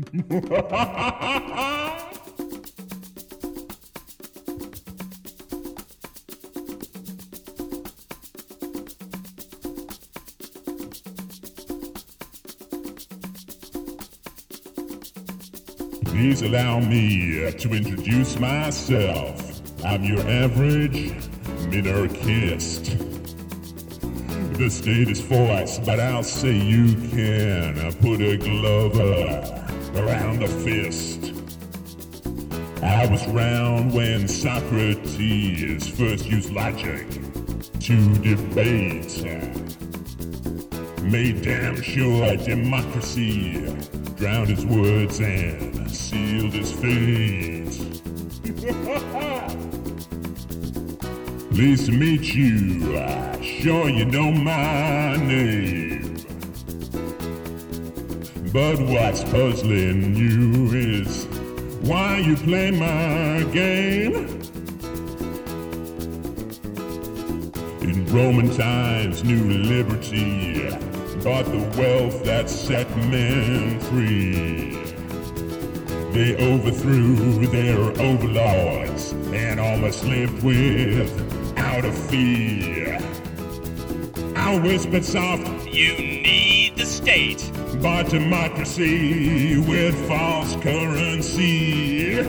Please allow me to introduce myself. I'm your average minarchist. The state is forced, but I'll say you can put a glove around the fist. I was round when Socrates first used logic to debate. Made damn sure democracy drowned his words and sealed his fate. Pleased to meet you. Uh, sure you know my name. But what's puzzling you is why you play my game. In Roman times, new liberty bought the wealth that set men free. They overthrew their overlords and almost lived without a fear. I whispered soft, You need the state. bought democracy with false currency.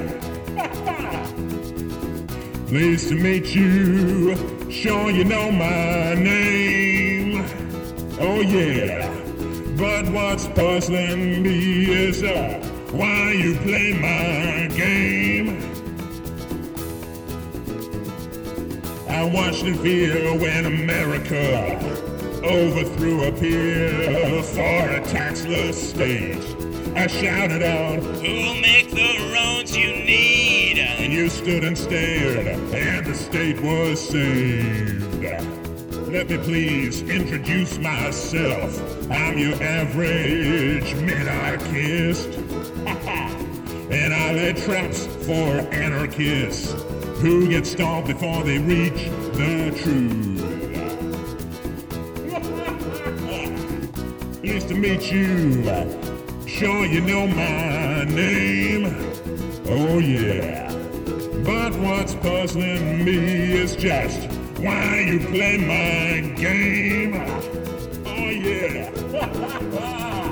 Pleased to meet you. Sure you know my name. Oh yeah. But what's puzzling me is uh, why you play my game. I watched in fear when America overthrew a peer for a taxless state. I shouted out, Who'll make the roads you need? and you stood and stared, and the state was saved. Let me please introduce myself. I'm your average minarchist. and I lay traps for anarchists who get stalled before they reach the truth. To meet you. Sure you know my name. Oh yeah. But what's puzzling me is just why you play my game. Oh yeah.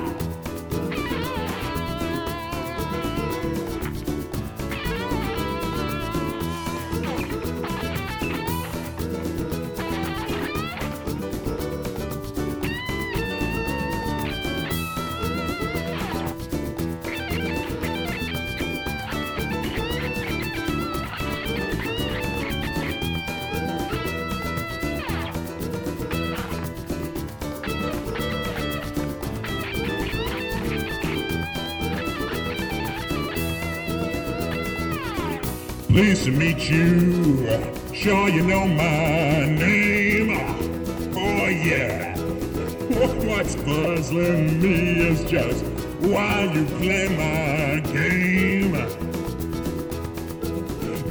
Pleased to meet you. Sure you know my name. Oh yeah. What's puzzling me is just why you play my game.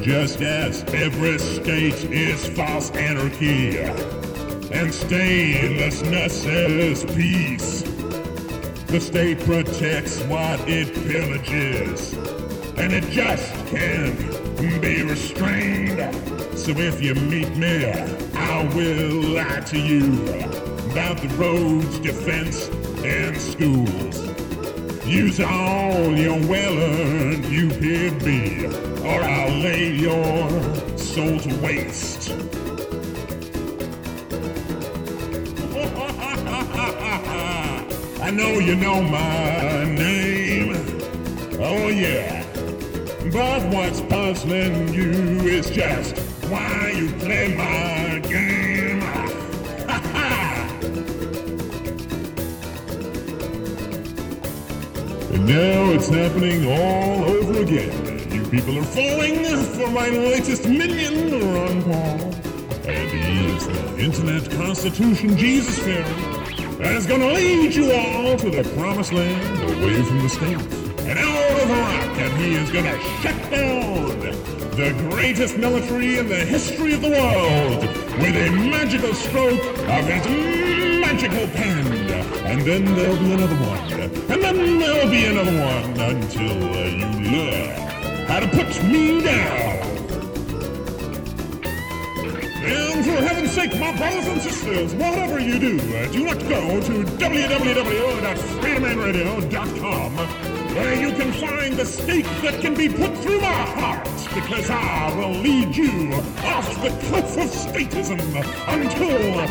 Just as every state is false anarchy and statelessness is peace. The state protects what it pillages, and it just can't be restrained. So if you meet me, I will lie to you about the roads, defense, and schools. Use all your well-earned UPB, or I'll lay your soul to waste. I know you know my name. Oh yeah. But what's puzzling you is just why you play my game. and now it's happening all over again. You people are falling for my latest minion, Ron Paul. And he is the Internet Constitution Jesus Fairy. That is gonna lead you all to the promised land away from the states and Iraq, and he is gonna shut down the greatest military in the history of the world, with a magical stroke of his magical pen. And then there'll be another one. And then there'll be another one until uh, you learn how to put me down. And for heaven's sake, my brothers and sisters, whatever you do, uh, do not go to www.freedomainradio.com where you can find the stake that can be put through my heart because I will lead you off the cliff of statism until the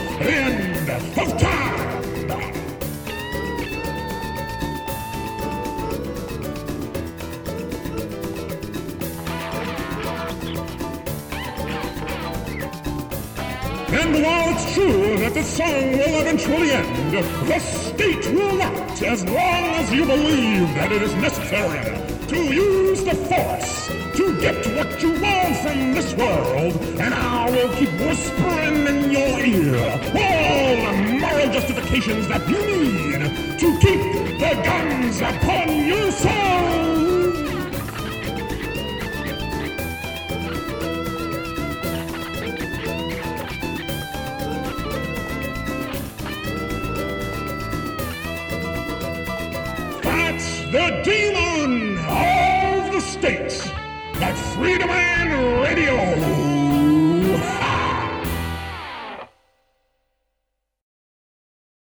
And while it's true that the song will eventually end, the state will not, as long as you believe that it is necessary to use the force to get what you want from this world, and I will keep whispering in your ear all the moral justifications that you need the demon of the states, That Freedomain Radio.